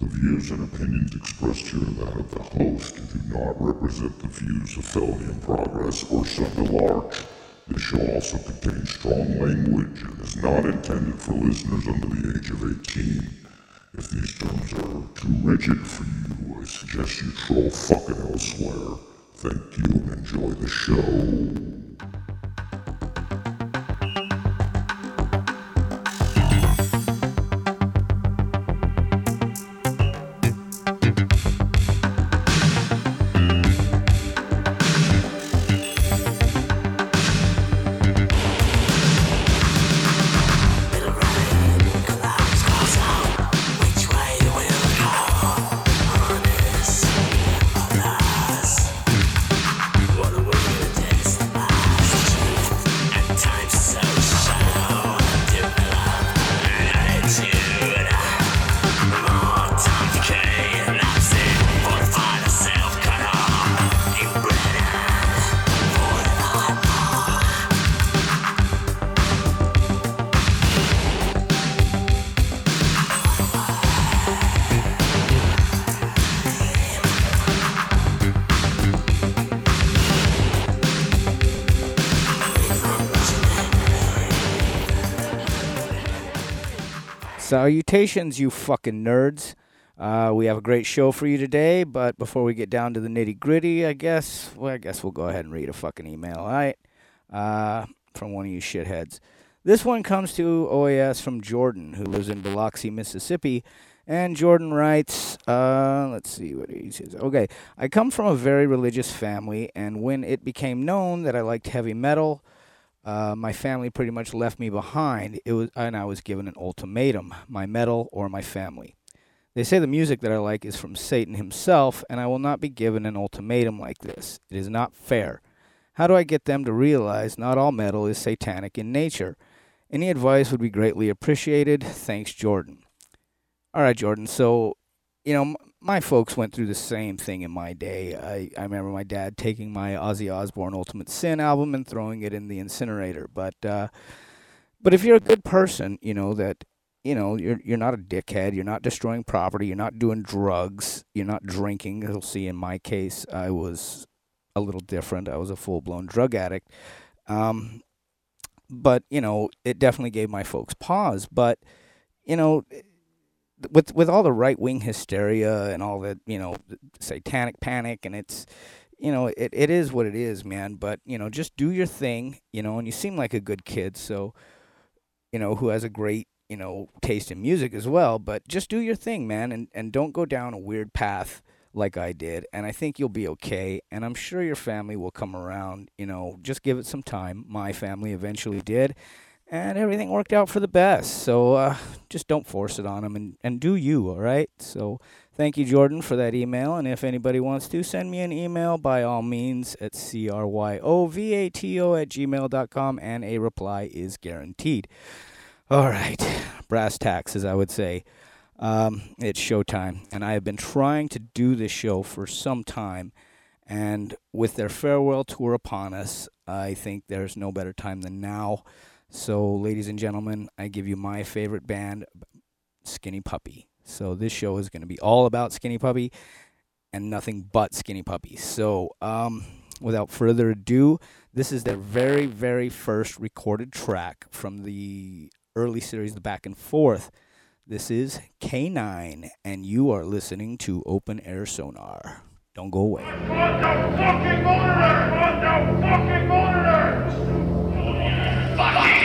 The views and opinions expressed here are that of the host and do not represent the views of Felony in Progress or Sunday Large. This show also contains strong language and is not intended for listeners under the age of 18. If these terms are too rigid for you, I suggest you troll fucking elsewhere. Thank you and enjoy the show. Salutations, you fucking nerds. Uh, we have a great show for you today, but before we get down to the nitty gritty, I guess, well, I guess we'll go ahead and read a fucking email, all right? Uh, from one of you shitheads. This one comes to OAS from Jordan, who lives in Biloxi, Mississippi. And Jordan writes, uh, let's see what he says. Okay, I come from a very religious family, and when it became known that I liked heavy metal, uh, my family pretty much left me behind. It was, and I was given an ultimatum: my metal or my family. They say the music that I like is from Satan himself, and I will not be given an ultimatum like this. It is not fair. How do I get them to realize not all metal is satanic in nature? Any advice would be greatly appreciated. Thanks, Jordan. All right, Jordan. So, you know, my folks went through the same thing in my day. I, I remember my dad taking my Ozzy Osbourne Ultimate Sin album and throwing it in the incinerator. But uh, but if you're a good person, you know that you know you're you're not a dickhead. You're not destroying property. You're not doing drugs. You're not drinking. You'll see. In my case, I was a little different. I was a full blown drug addict. Um, but you know, it definitely gave my folks pause. But you know with with all the right wing hysteria and all the you know satanic panic and it's you know it, it is what it is man but you know just do your thing you know and you seem like a good kid so you know who has a great you know taste in music as well but just do your thing man and and don't go down a weird path like I did and I think you'll be okay and I'm sure your family will come around you know just give it some time. My family eventually did and everything worked out for the best. So uh, just don't force it on them and, and do you, all right? So thank you, Jordan, for that email. And if anybody wants to, send me an email by all means at cryovato at gmail.com, and a reply is guaranteed. All right, brass tacks, as I would say. Um, it's showtime, and I have been trying to do this show for some time. And with their farewell tour upon us, I think there's no better time than now. So, ladies and gentlemen, I give you my favorite band, Skinny Puppy. So, this show is going to be all about Skinny Puppy and nothing but Skinny Puppy. So, um, without further ado, this is their very, very first recorded track from the early series, The Back and Forth. This is K9, and you are listening to Open Air Sonar. Don't go away. On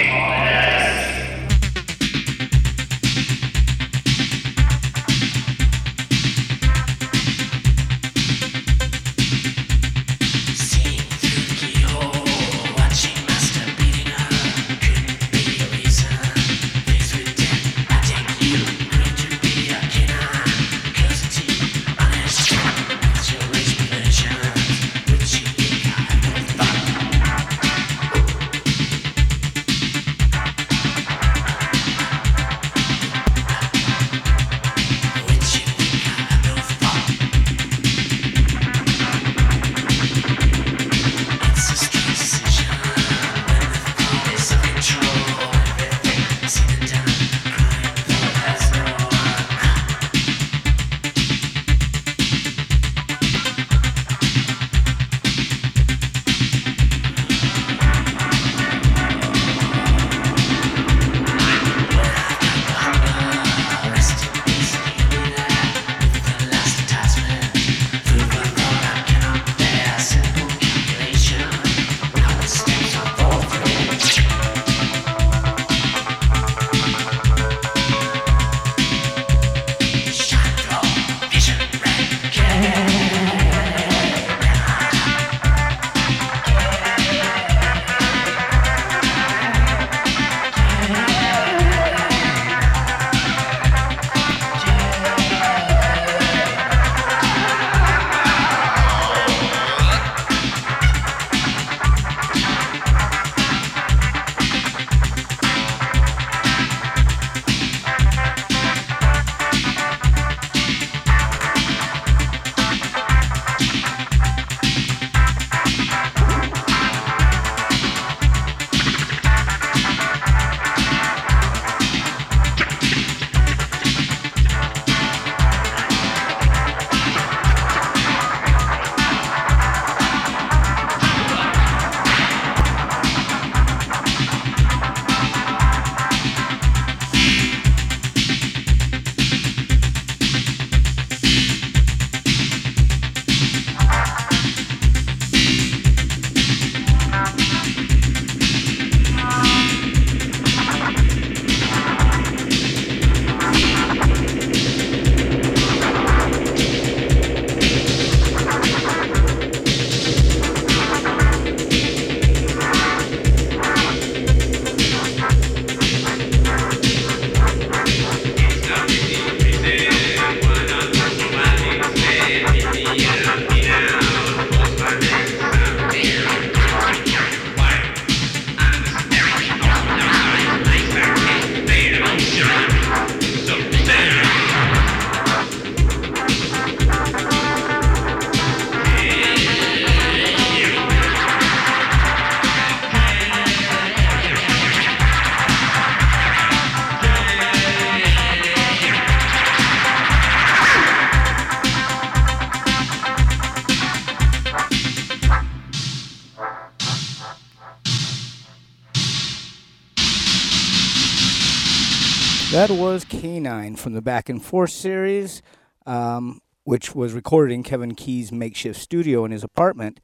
That was K9 from the Back and Forth series, um, which was recorded in cEvin Key's makeshift studio in his apartment.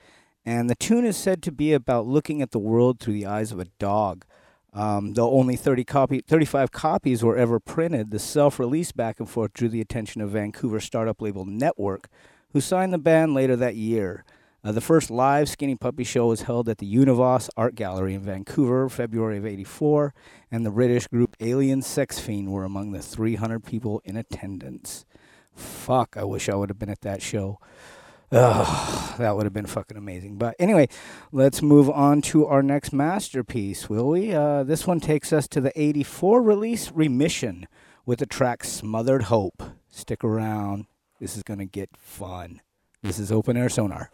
And the tune is said to be about looking at the world through the eyes of a dog. Um, though only 30 copy, 35 copies were ever printed, the self release Back and Forth drew the attention of Vancouver startup label Network, who signed the band later that year. Uh, the first live Skinny Puppy show was held at the Univos Art Gallery in Vancouver, February of 84, and the British group Alien Sex Fiend were among the 300 people in attendance. Fuck, I wish I would have been at that show. Ugh, that would have been fucking amazing. But anyway, let's move on to our next masterpiece, will we? Uh, this one takes us to the 84 release Remission with the track Smothered Hope. Stick around. This is going to get fun. This is Open Air Sonar.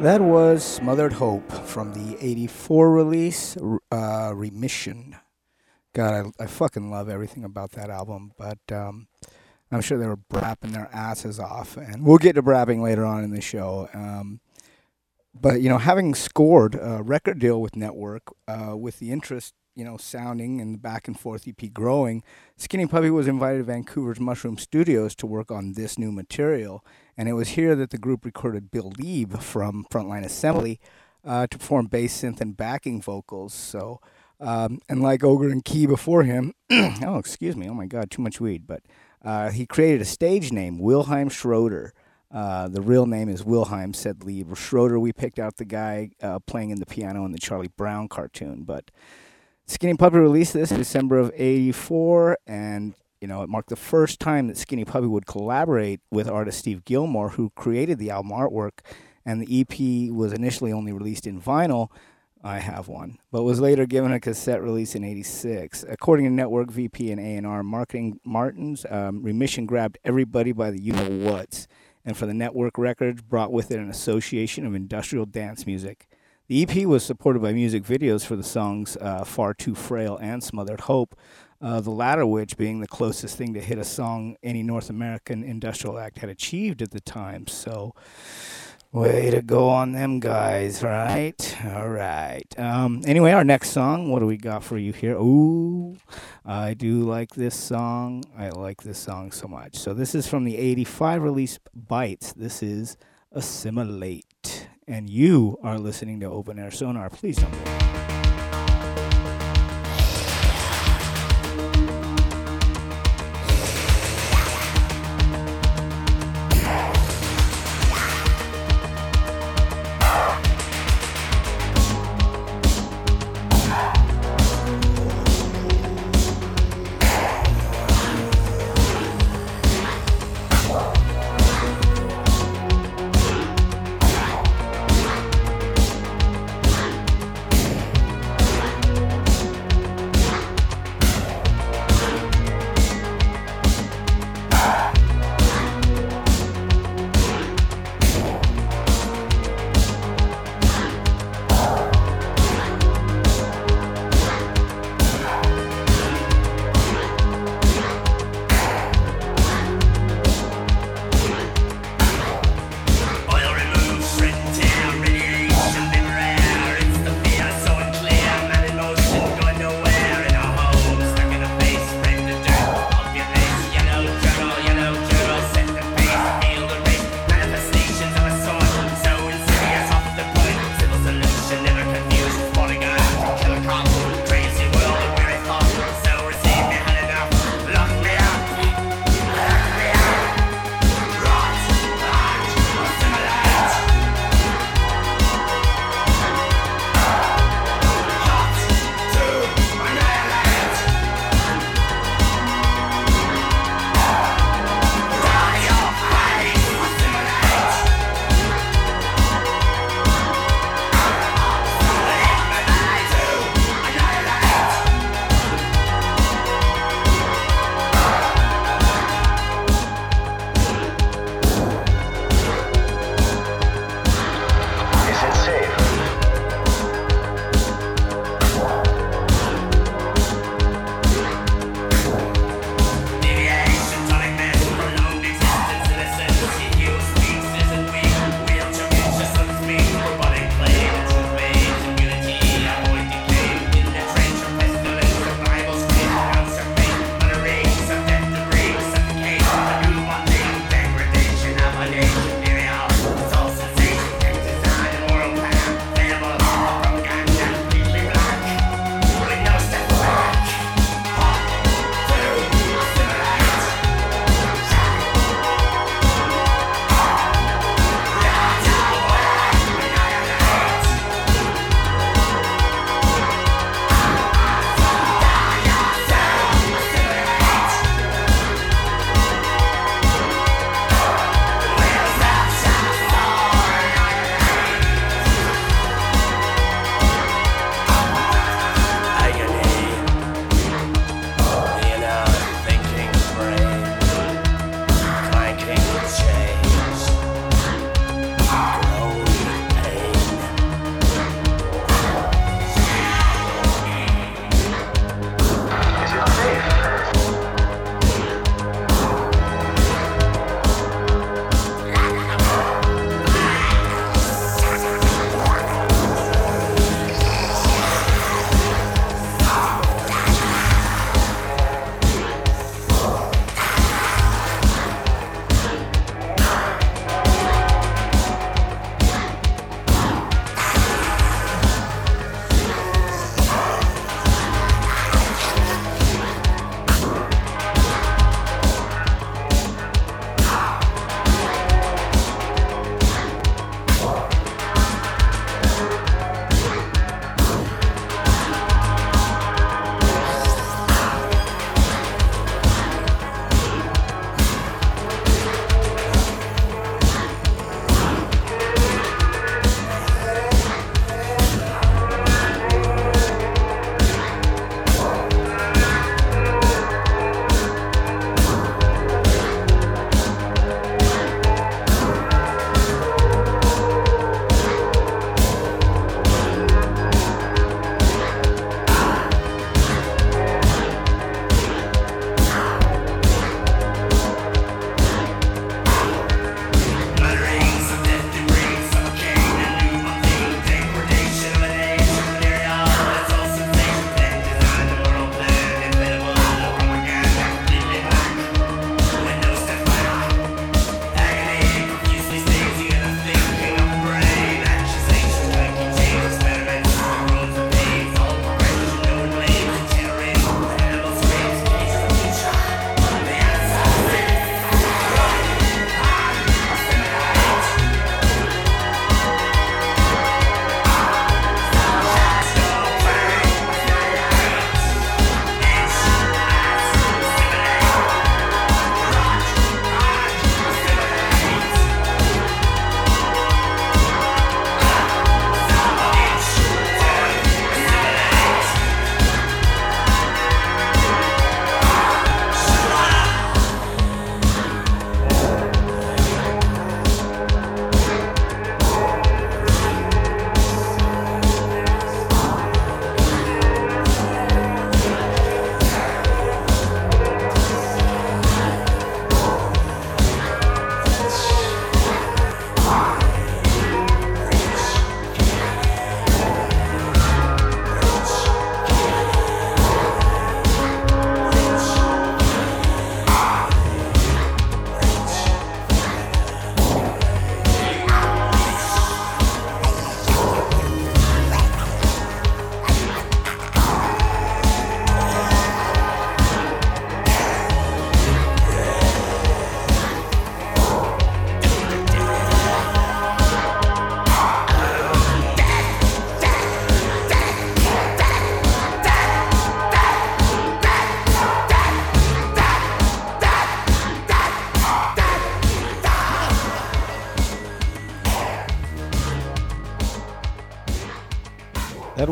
That was Smothered Hope from the 84 release, uh, Remission. God, I, I fucking love everything about that album, but um, I'm sure they were brapping their asses off, and we'll get to brapping later on in the show. Um, but, you know, having scored a record deal with Network, uh, with the interest, you know, sounding and the back and forth EP growing, Skinny Puppy was invited to Vancouver's Mushroom Studios to work on this new material. And it was here that the group recorded Bill Leeb from Frontline Assembly uh, to perform bass, synth, and backing vocals. So, um, and like Ogre and Key before him, oh, excuse me, oh my God, too much weed. But uh, he created a stage name, Wilhelm Schroeder. Uh, the real name is Wilhelm, said Leeb. Schroeder, we picked out the guy uh, playing in the piano in the Charlie Brown cartoon. But Skinny Puppy released this in December of 84, and you know, it marked the first time that Skinny Puppy would collaborate with artist Steve Gilmore, who created the album artwork. And the EP was initially only released in vinyl. I have one, but was later given a cassette release in '86. According to Network VP and A&R Marketing Martins, um, Remission grabbed everybody by the you know whats, and for the Network Records, brought with it an association of industrial dance music. The EP was supported by music videos for the songs uh, Far Too Frail and Smothered Hope, uh, the latter which being the closest thing to hit a song any North American industrial act had achieved at the time. So, way to go on them guys, right? All right. Um, anyway, our next song, what do we got for you here? Ooh, I do like this song. I like this song so much. So, this is from the 85 release Bites. This is Assimilate. And you are listening to Open Air Sonar. Please don't.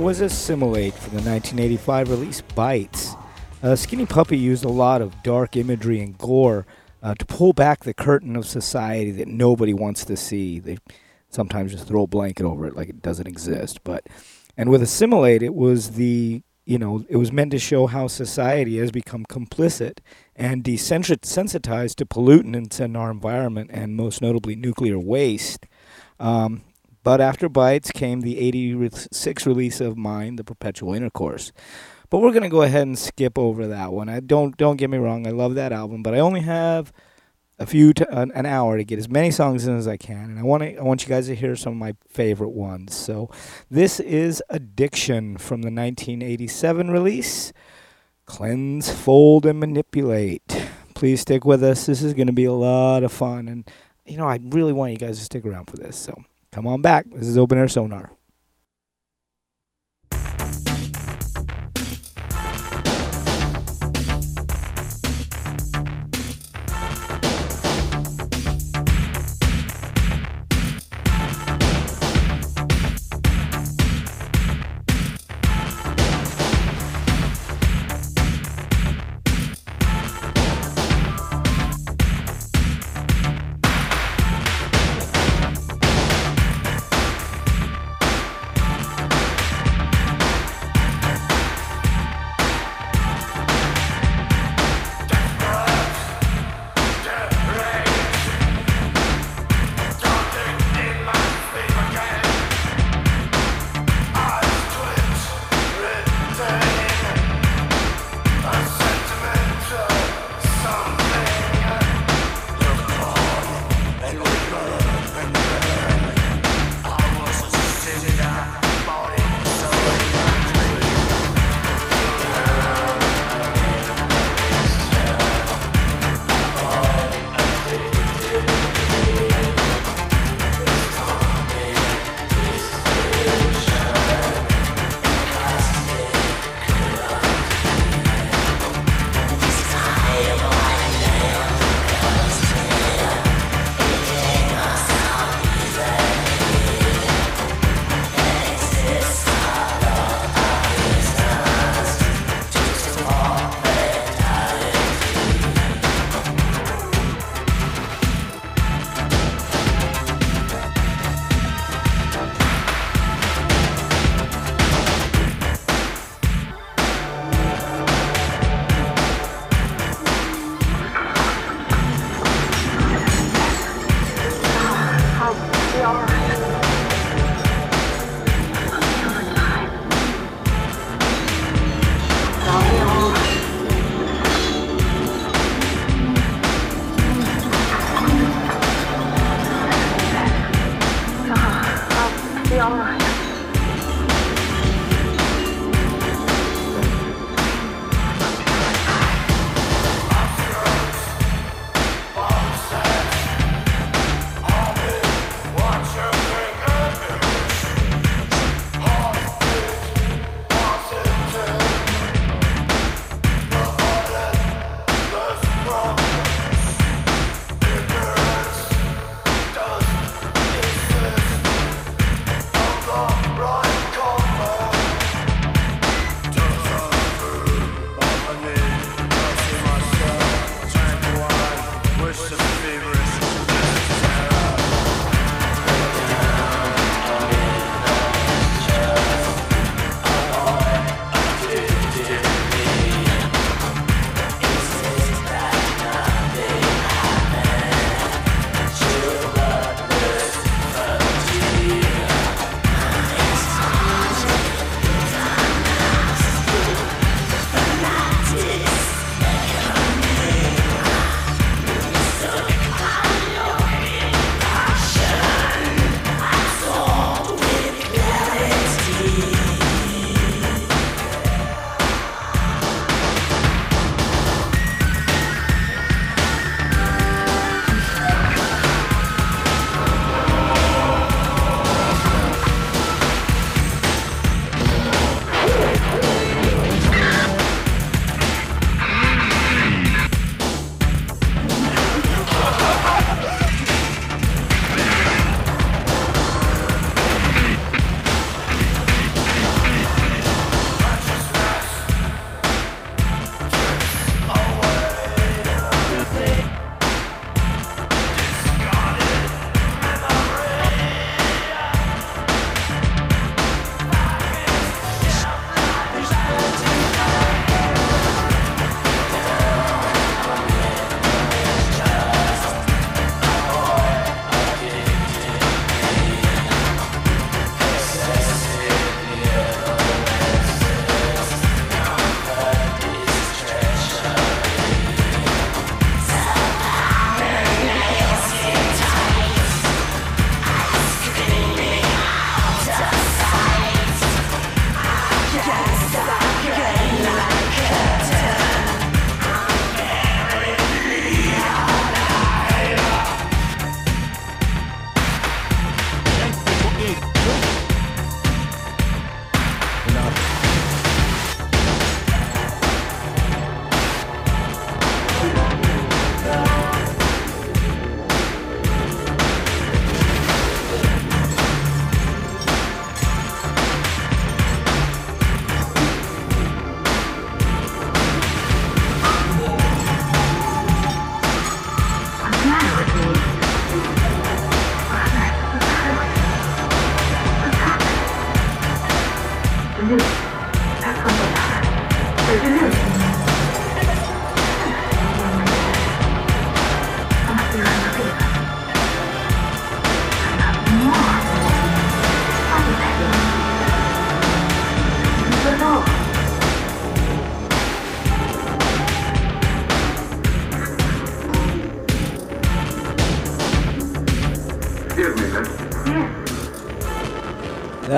Was Assimilate from the 1985 release Bites. Uh, Skinny Puppy used a lot of dark imagery and gore uh, to pull back the curtain of society that nobody wants to see. They sometimes just throw a blanket over it like it doesn't exist. But and with Assimilate, it was the you know it was meant to show how society has become complicit and desensitized to pollutants in our environment, and most notably nuclear waste. Um, but after Bites came the 86 release of Mind, The Perpetual Intercourse. But we're gonna go ahead and skip over that one. I don't don't get me wrong, I love that album, but I only have a few t- an, an hour to get as many songs in as I can, and I want to I want you guys to hear some of my favorite ones. So this is Addiction from the 1987 release. Cleanse, fold, and manipulate. Please stick with us. This is going to be a lot of fun, and you know I really want you guys to stick around for this. So come on back. This is Open Air Sonar.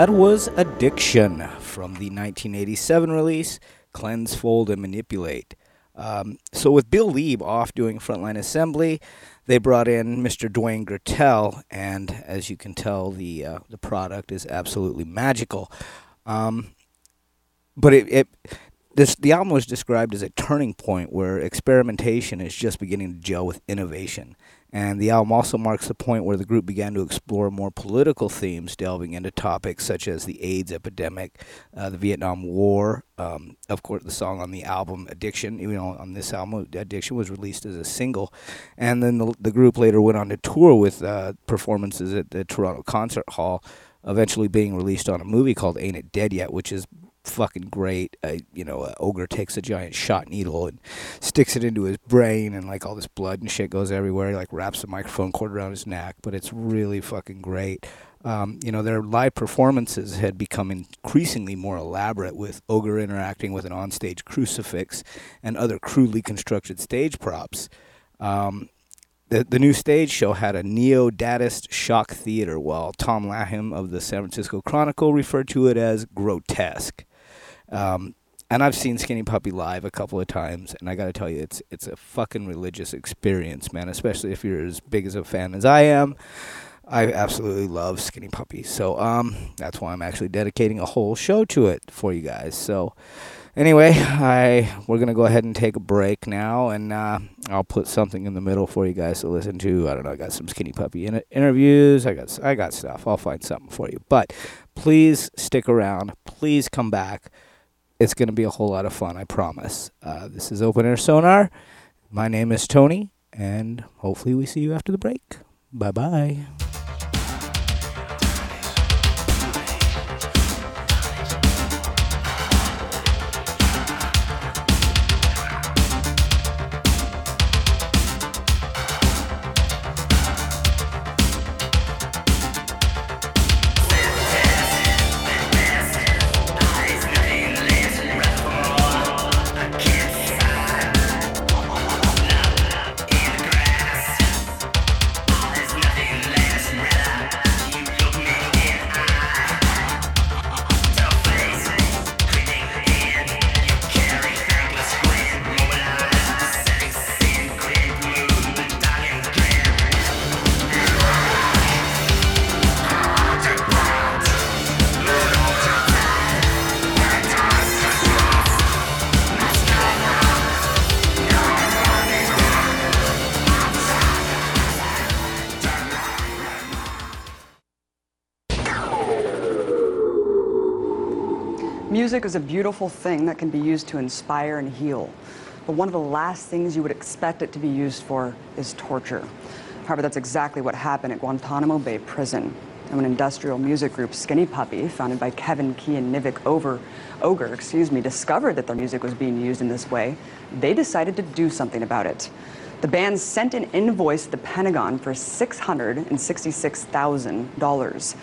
That was Addiction from the 1987 release, Cleanse, Fold, and Manipulate. Um, so, with Bill Leeb off doing frontline assembly, they brought in Mr. Dwayne Goettel, and as you can tell, the uh, the product is absolutely magical. Um, but it, it this the album was described as a turning point where experimentation is just beginning to gel with innovation. And the album also marks the point where the group began to explore more political themes, delving into topics such as the AIDS epidemic, uh, the Vietnam War. Um, of course, the song on the album "Addiction," you know, on this album, "Addiction" was released as a single, and then the, the group later went on to tour with uh, performances at the Toronto Concert Hall, eventually being released on a movie called "Ain't It Dead Yet," which is fucking great. Uh, you know, ogre takes a giant shot needle and sticks it into his brain, and like all this blood and shit goes everywhere. He, like wraps a microphone cord around his neck, but it's really fucking great. Um, you know, their live performances had become increasingly more elaborate, with Ogre interacting with an onstage crucifix and other crudely constructed stage props. Um, the, the new stage show had a neo-datist shock theater, while Tom Lanham of the San Francisco Chronicle referred to it as grotesque. Um, and I've seen Skinny Puppy live a couple of times, and I got to tell you, it's it's a fucking religious experience, man. Especially if you're as big as a fan as I am. I absolutely love Skinny Puppy, so um, that's why I'm actually dedicating a whole show to it for you guys. So, anyway, I we're gonna go ahead and take a break now, and uh, I'll put something in the middle for you guys to listen to. I don't know, I got some Skinny Puppy in- interviews. I got I got stuff. I'll find something for you, but please stick around. Please come back. It's gonna be a whole lot of fun. I promise. Uh, this is Open Air Sonar. My name is Tony, and hopefully we see you after the break. Bye bye. Is a beautiful thing that can be used to inspire and heal. But one of the last things you would expect it to be used for is torture. However, that's exactly what happened at Guantanamo Bay Prison. And when industrial music group Skinny Puppy, founded by cEvin Key and Nivek Over, Ogre, excuse me, discovered that their music was being used in this way, they decided to do something about it. The band sent an invoice to the Pentagon for $666,000.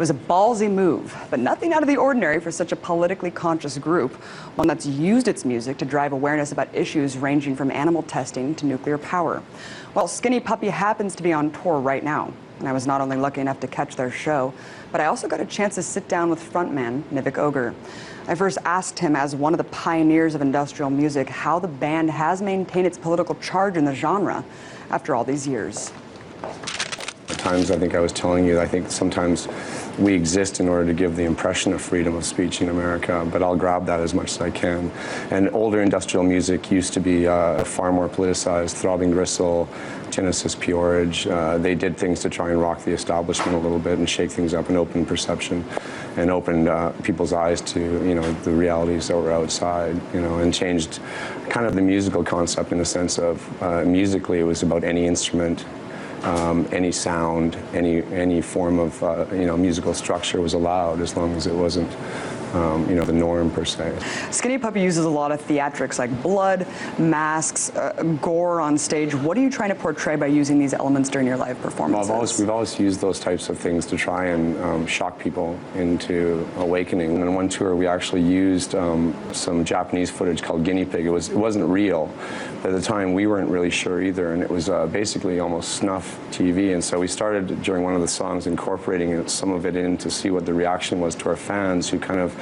It was a ballsy move, but nothing out of the ordinary for such a politically conscious group, one that's used its music to drive awareness about issues ranging from animal testing to nuclear power. Well, Skinny Puppy happens to be on tour right now, and I was not only lucky enough to catch their show, but I also got a chance to sit down with frontman Nivek Ogre. I first asked him, as one of the pioneers of industrial music, how the band has maintained its political charge in the genre after all these years. Times, I think I was telling you, I think sometimes we exist in order to give the impression of freedom of speech in America, but I'll grab that as much as I can. And older industrial music used to be uh, far more politicized. Throbbing Gristle, Genesis P-Orridge, uh, they did things to try and rock the establishment a little bit and shake things up and open perception and opened uh, people's eyes to, you know, the realities that were outside, you know, and changed kind of the musical concept in the sense of uh, musically it was about any instrument um, any sound, any any form of uh, you know musical structure was allowed as long as it wasn't um, you know the norm per se. Skinny Puppy uses a lot of theatrics like blood, masks, uh, gore on stage. What are you trying to portray by using these elements during your live Well, performances? I've always, we've always used those types of things to try and um, shock people into awakening. And on one tour, we actually used um, some Japanese footage called Guinea Pig. It, was, it wasn't real, but at the time we weren't really sure either. And it was uh, basically almost snuff TV. And so we started during one of the songs incorporating some of it in to see what the reaction was to our fans who kind of,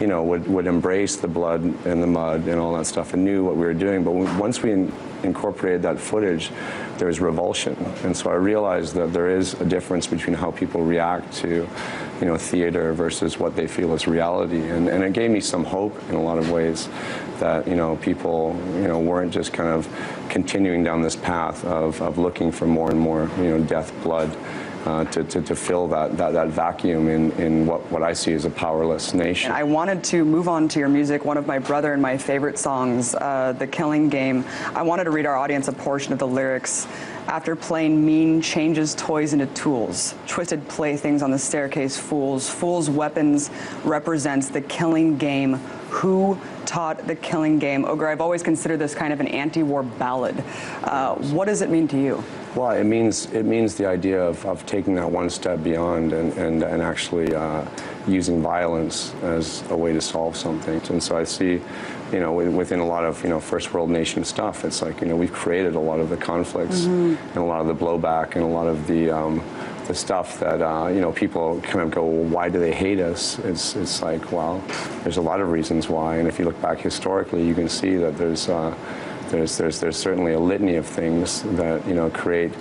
you know, would, would embrace the blood and the mud and all that stuff and knew what we were doing. But once we in- incorporated that footage, there was revulsion. And so I realized that there is a difference between how people react to, you know, theater versus what they feel is reality. And, and it gave me some hope in a lot of ways that, you know, people, you know, weren't just kind of continuing down this path of, of looking for more and more, you know, death, blood. Uh, to, to, to fill that, that, that vacuum in, in what, what I see as a powerless nation. I wanted to move on to your music, one of my brother and my favorite songs, uh, The Killing Game. I wanted to read our audience a portion of the lyrics. After playing mean, changes toys into tools. Twisted playthings on the staircase, fools. Fools' weapons represents the killing game. Who taught the killing game? Ogre, I've always considered this kind of an anti-war ballad. Uh, what does it mean to you? Well, it means it means the idea of, of taking that one step beyond and, and, and actually uh, using violence as a way to solve something. And so I see, you know, within a lot of you know first world nation stuff, it's like you know we've created a lot of the conflicts and a lot of the blowback and a lot of the um, the stuff that uh, you know people kind of go, well, why do they hate us? It's it's like well, there's a lot of reasons why, and if you look back historically, you can see that there's. Uh, there's, there's, there's certainly a litany of things that you know create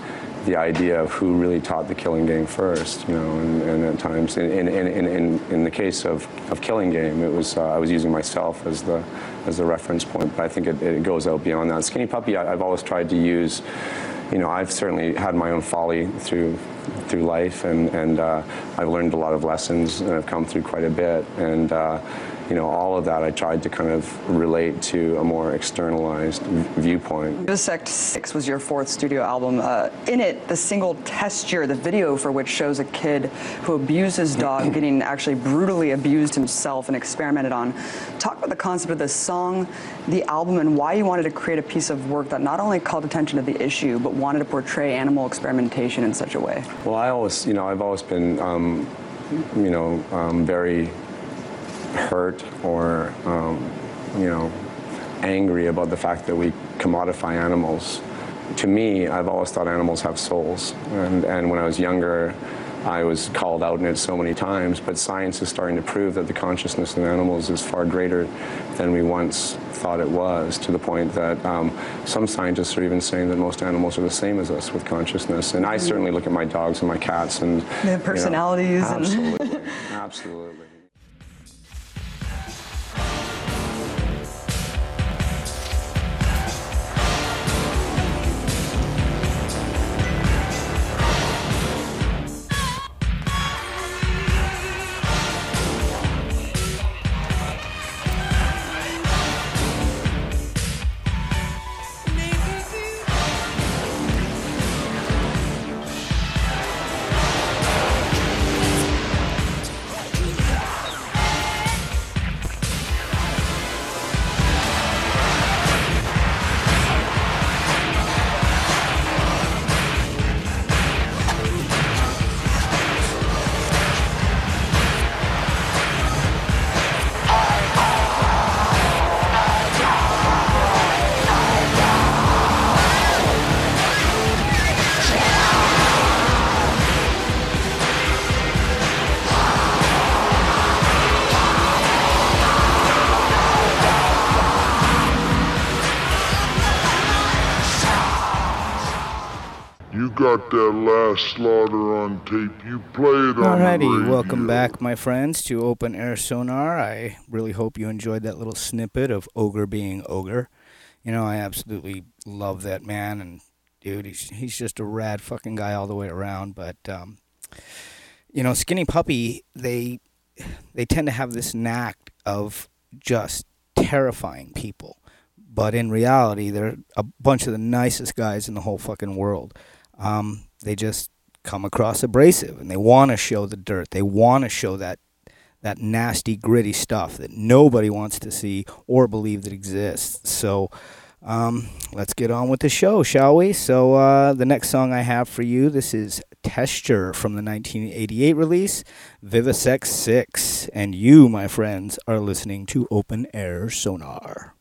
the idea of who really taught the killing game first, you know, and, and at times, in, in, in, in, in the case of, of killing game, it was uh, I was using myself as the as a reference point, but I think it, it goes out beyond that. Skinny Puppy, I, I've always tried to use, you know, I've certainly had my own folly through through life, and and uh, I've learned a lot of lessons, and I've come through quite a bit, and. Uh, you know, all of that I tried to kind of relate to a more externalized viewpoint. Vivisect 6 was your fourth studio album. Uh, in it, the single Texture, the video for which shows a kid who abused his dog getting actually brutally abused himself and experimented on. Talk about the concept of this song, the album, and why you wanted to create a piece of work that not only called attention to the issue, but wanted to portray animal experimentation in such a way. Well, I always, you know, I've always been, um, you know, um, very hurt or, um, you know, angry about the fact that we commodify animals. To me, I've always thought animals have souls, and and when I was younger. I was called out in it so many times, but science is starting to prove that the consciousness in animals is far greater than we once thought it was, to the point that um, some scientists are even saying that most animals are the same as us with consciousness. And I certainly look at my dogs and my cats and have personalities and- absolutely, absolutely. Got that last slaughter on tape. You play it on Alrighty, welcome back, my friends, to Open Air Sonar. I really hope you enjoyed that little snippet of Ogre being Ogre. You know, I absolutely love that man, and dude, he's he's just a rad fucking guy all the way around. But um, you know, Skinny Puppy, they they tend to have this knack of just terrifying people, but in reality, they're a bunch of the nicest guys in the whole fucking world. Um, they just come across abrasive and they want to show the dirt. They want to show that that nasty, gritty stuff that nobody wants to see or believe that exists. So um, let's get on with the show, shall we? So uh, the next song I have for you, this is Texture from the 1988 release, Vivisect 6. And you, my friends, are listening to Open Air Sonar.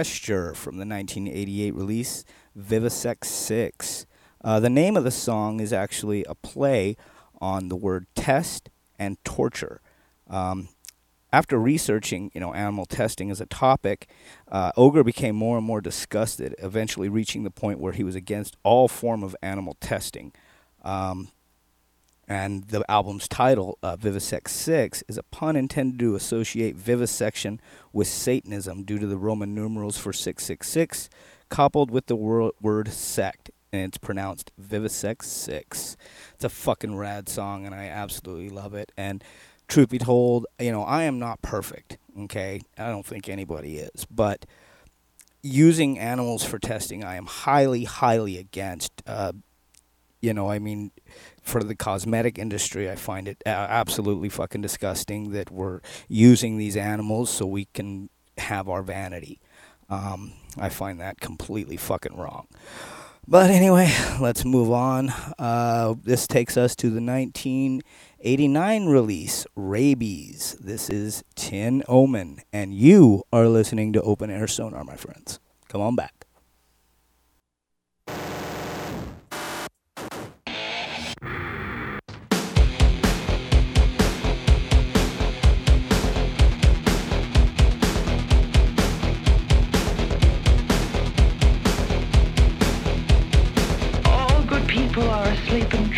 Was from the 1988 release Vivisect 6. Uh, the name of the song is actually a play on the word test and torture. Um, after researching, you know, animal testing as a topic, uh, Ogre became more and more disgusted, eventually reaching the point where he was against all form of animal testing. Um, and the album's title, uh, Vivisect 6, is a pun intended to associate vivisection with Satanism due to the Roman numerals for 666, coupled with the wor- word sect, and it's pronounced Vivisect 6. It's a fucking rad song, and I absolutely love it. And truth be told, you know, I am not perfect, okay? I don't think anybody is, but using animals for testing, I am highly, highly against. Uh, you know, I mean, for the cosmetic industry, I find it absolutely fucking disgusting that we're using these animals so we can have our vanity. Um, I find that completely fucking wrong. But anyway, let's move on. Uh, this takes us to the 1989 release, Rabies. This is Tin Omen, and you are listening to Open Air Sonar, my friends. Come on back. United States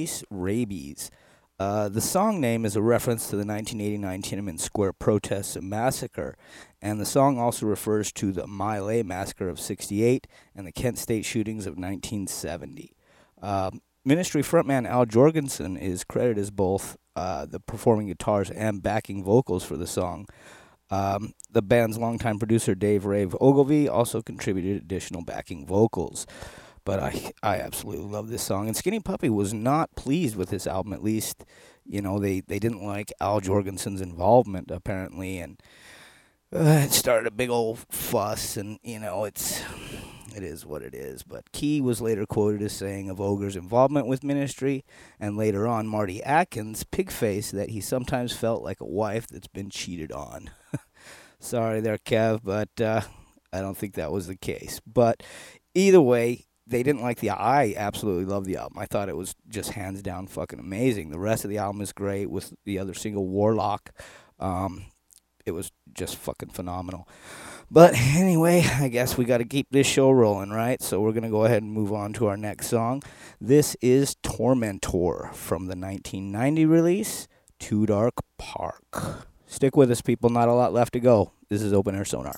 1989 release Rabies. Uh, the song name is a reference to the 1989 Tiananmen Square protests and massacre, and the song also refers to the My Lai massacre of 68 and the Kent State shootings of 1970. Um, Ministry frontman Al Jourgensen is credited as both uh, the performing guitars and backing vocals for the song. Um, the band's longtime producer Dave Rave Ogilvy also contributed additional backing vocals. But I, I absolutely love this song. And Skinny Puppy was not pleased with this album. At least, you know, they, they didn't like Al Jourgensen's involvement apparently, and uh, it started a big old fuss. And you know, it's it is what it is. But Key was later quoted as saying of Ogre's involvement with Ministry, and later on Marty Atkins, Pigface, that he sometimes felt like a wife that's been cheated on. Sorry there, Kev, but uh, I don't think that was the case. But either way, they didn't like the I absolutely love the album. I thought it was just hands down fucking amazing. The rest of the album is great with the other single Warlock. Um, it was just fucking phenomenal. But anyway, I guess we got to keep this show rolling, right? So we're going to go ahead and move on to our next song. This is Tormentor from the 1990 release, Too Dark Park. Stick with us, people. Not a lot left to go. This is Open Air Sonar.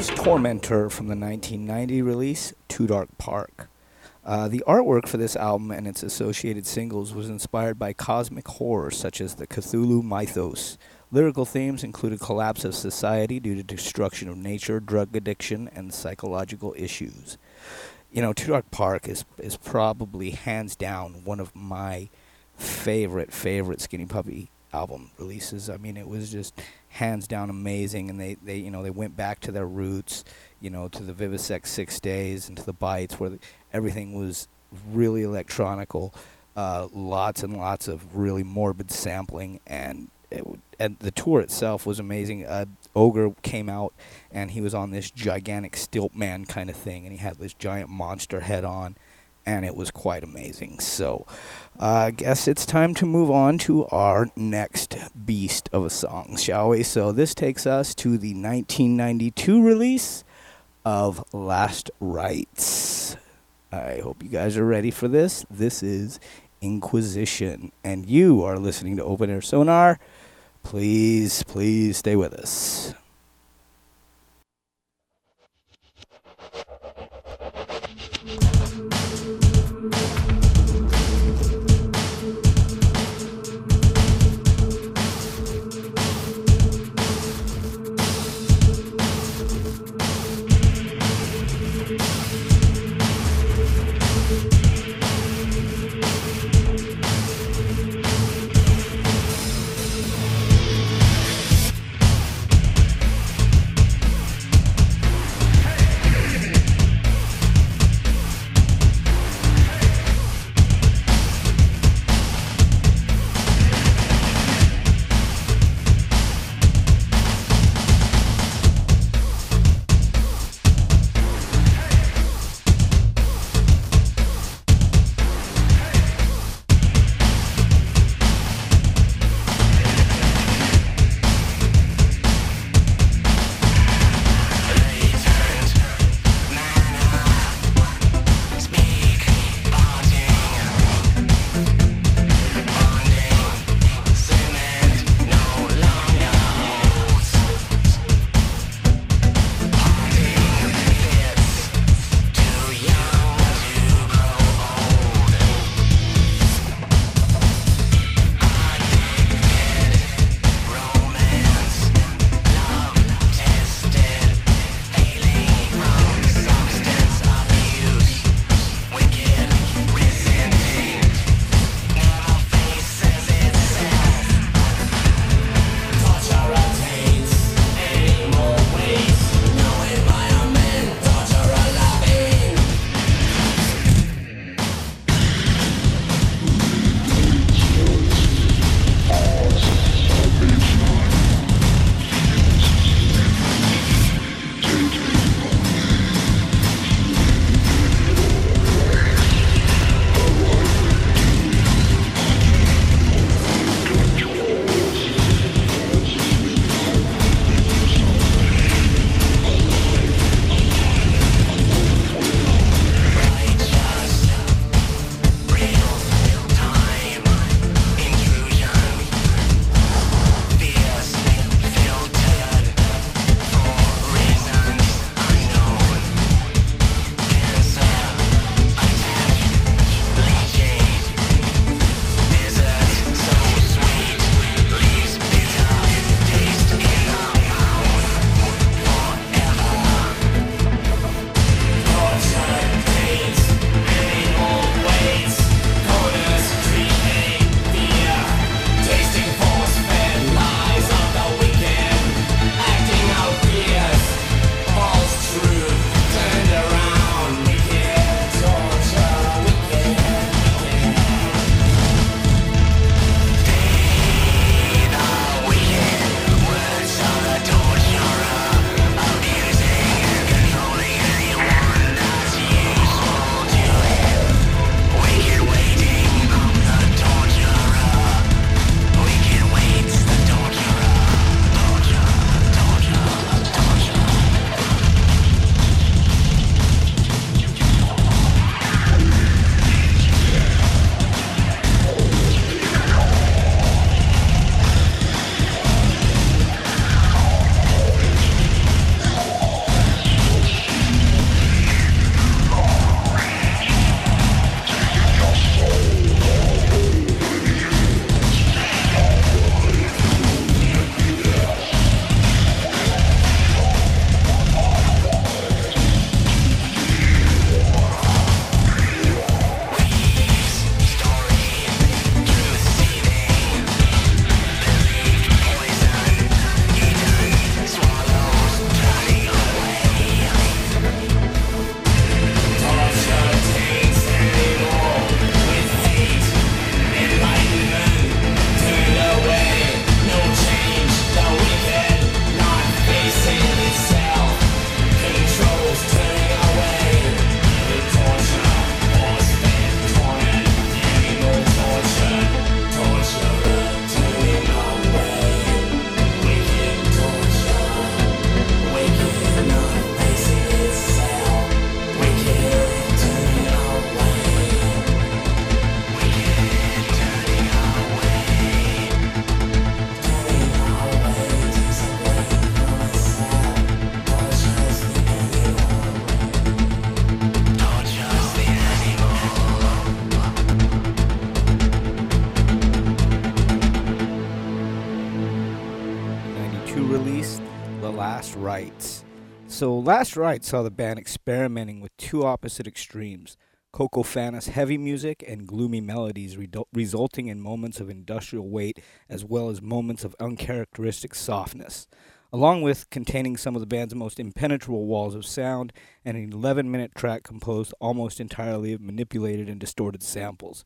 Was Tormentor from the 1990 release Too Dark Park. Uh, the artwork for this album and its associated singles was inspired by cosmic horror such as the Cthulhu mythos. Lyrical themes included collapse of society due to destruction of nature, drug addiction, and psychological issues. You know, Too Dark Park is is probably hands down one of my favorite favorite Skinny Puppy album releases. I mean, it was just hands down amazing, and they, they you know they went back to their roots, you know, to the Vivisect Six Days and to the Bites, where the, everything was really electronical, uh, lots and lots of really morbid sampling, and it, and the tour itself was amazing. Uh, Ogre came out, and he was on this gigantic stilt man kind of thing, and he had this giant monster head on and it was quite amazing. So, uh, I guess it's time to move on to our next beast of a song, shall we? So, this takes us to the 1992 release of Last Rites. I hope you guys are ready for this. This is Inquisition, and you are listening to Open Air Sonar. Please, please stay with us. Last Rights saw the band experimenting with two opposite extremes. Coco Fana's heavy music and gloomy melodies, redu- resulting in moments of industrial weight as well as moments of uncharacteristic softness, along with containing some of the band's most impenetrable walls of sound and an 11 minute track composed almost entirely of manipulated and distorted samples.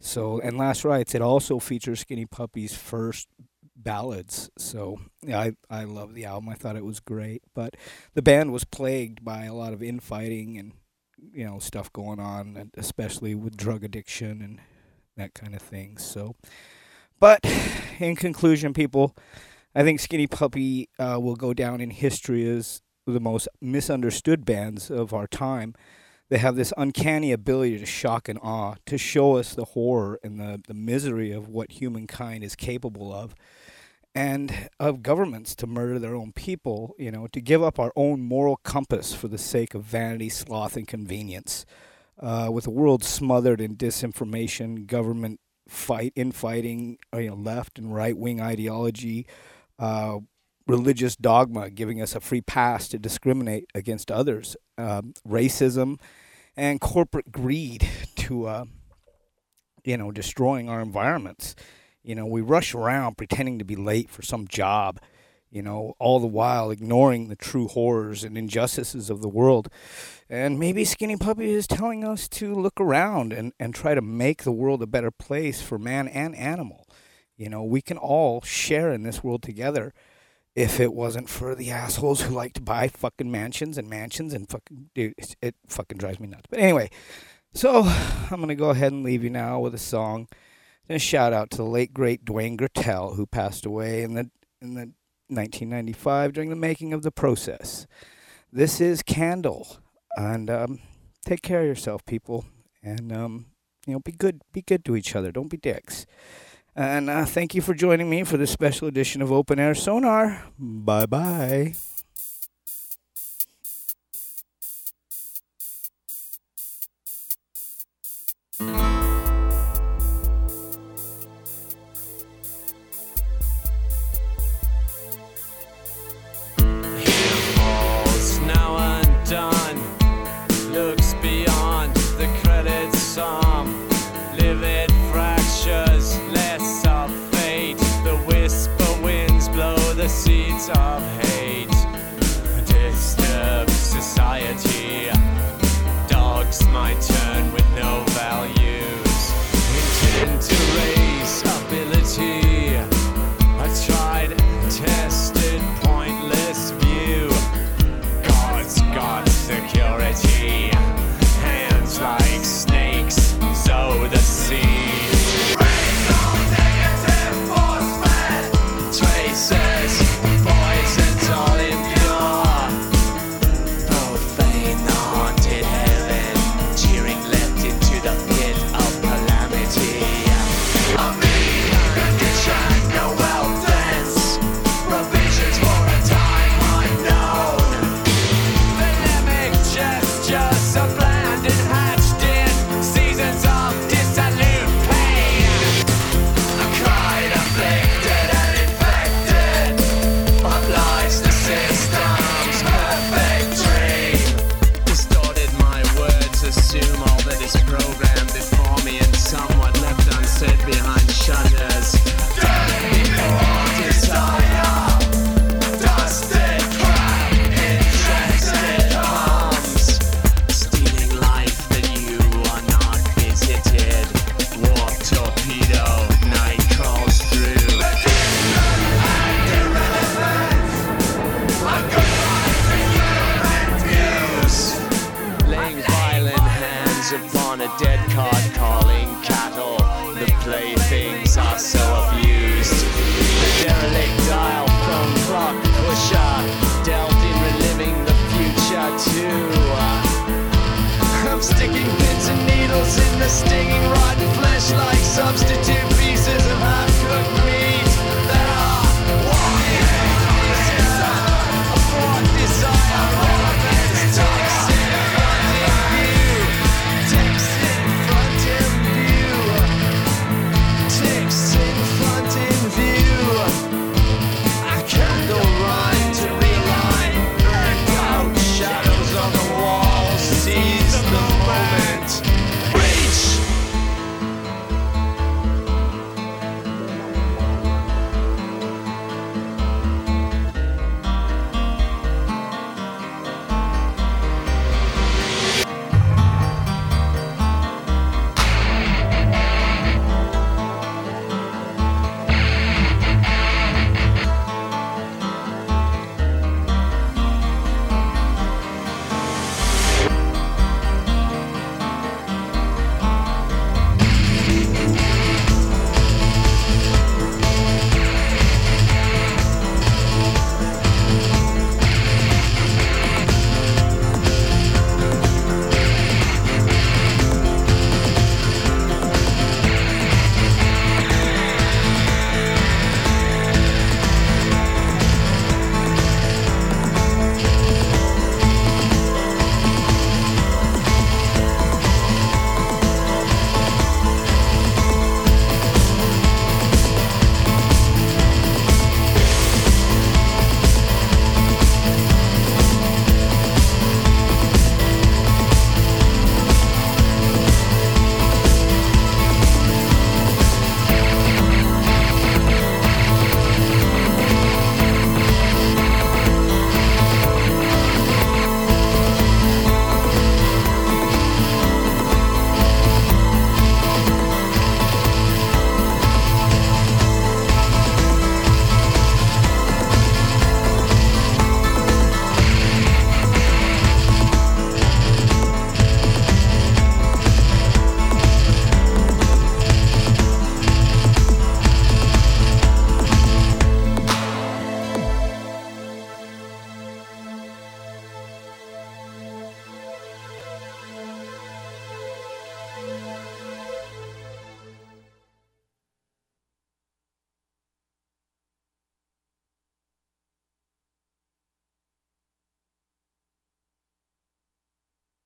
So, and Last Rights, it also features Skinny Puppy's first ballads. So, yeah, I, I love the album. I thought it was great. But the band was plagued by a lot of infighting and you know stuff going on, especially with drug addiction and that kind of thing. So, but in conclusion, people, I think Skinny Puppy uh, will go down in history as the most misunderstood bands of our time. They have this uncanny ability to shock and awe, to show us the horror and the, the misery of what humankind is capable of and of governments to murder their own people, you know, to give up our own moral compass for the sake of vanity, sloth, and convenience. Uh, with the world smothered in disinformation, government fight, infighting, uh, you know, left and right wing ideology, uh, religious dogma giving us a free pass to discriminate against others, um, racism, and corporate greed to, uh, you know, destroying our environments. You know, we rush around pretending to be late for some job, you know, all the while ignoring the true horrors and injustices of the world. And maybe Skinny Puppy is telling us to look around and, and try to make the world a better place for man and animal. You know, we can all share in this world together if it wasn't for the assholes who like to buy fucking mansions and mansions and fucking dude, it, it fucking drives me nuts. But anyway, so I'm gonna go ahead and leave you now with a song. And a shout out to the late great Dwayne Goettel, who passed away in the in the 1995 during the making of the process. This is Candle, and um, take care of yourself, people, and um, you know, be good, be good to each other. Don't be dicks. And uh, thank you for joining me for this special edition of Open Air Sonar. Bye bye.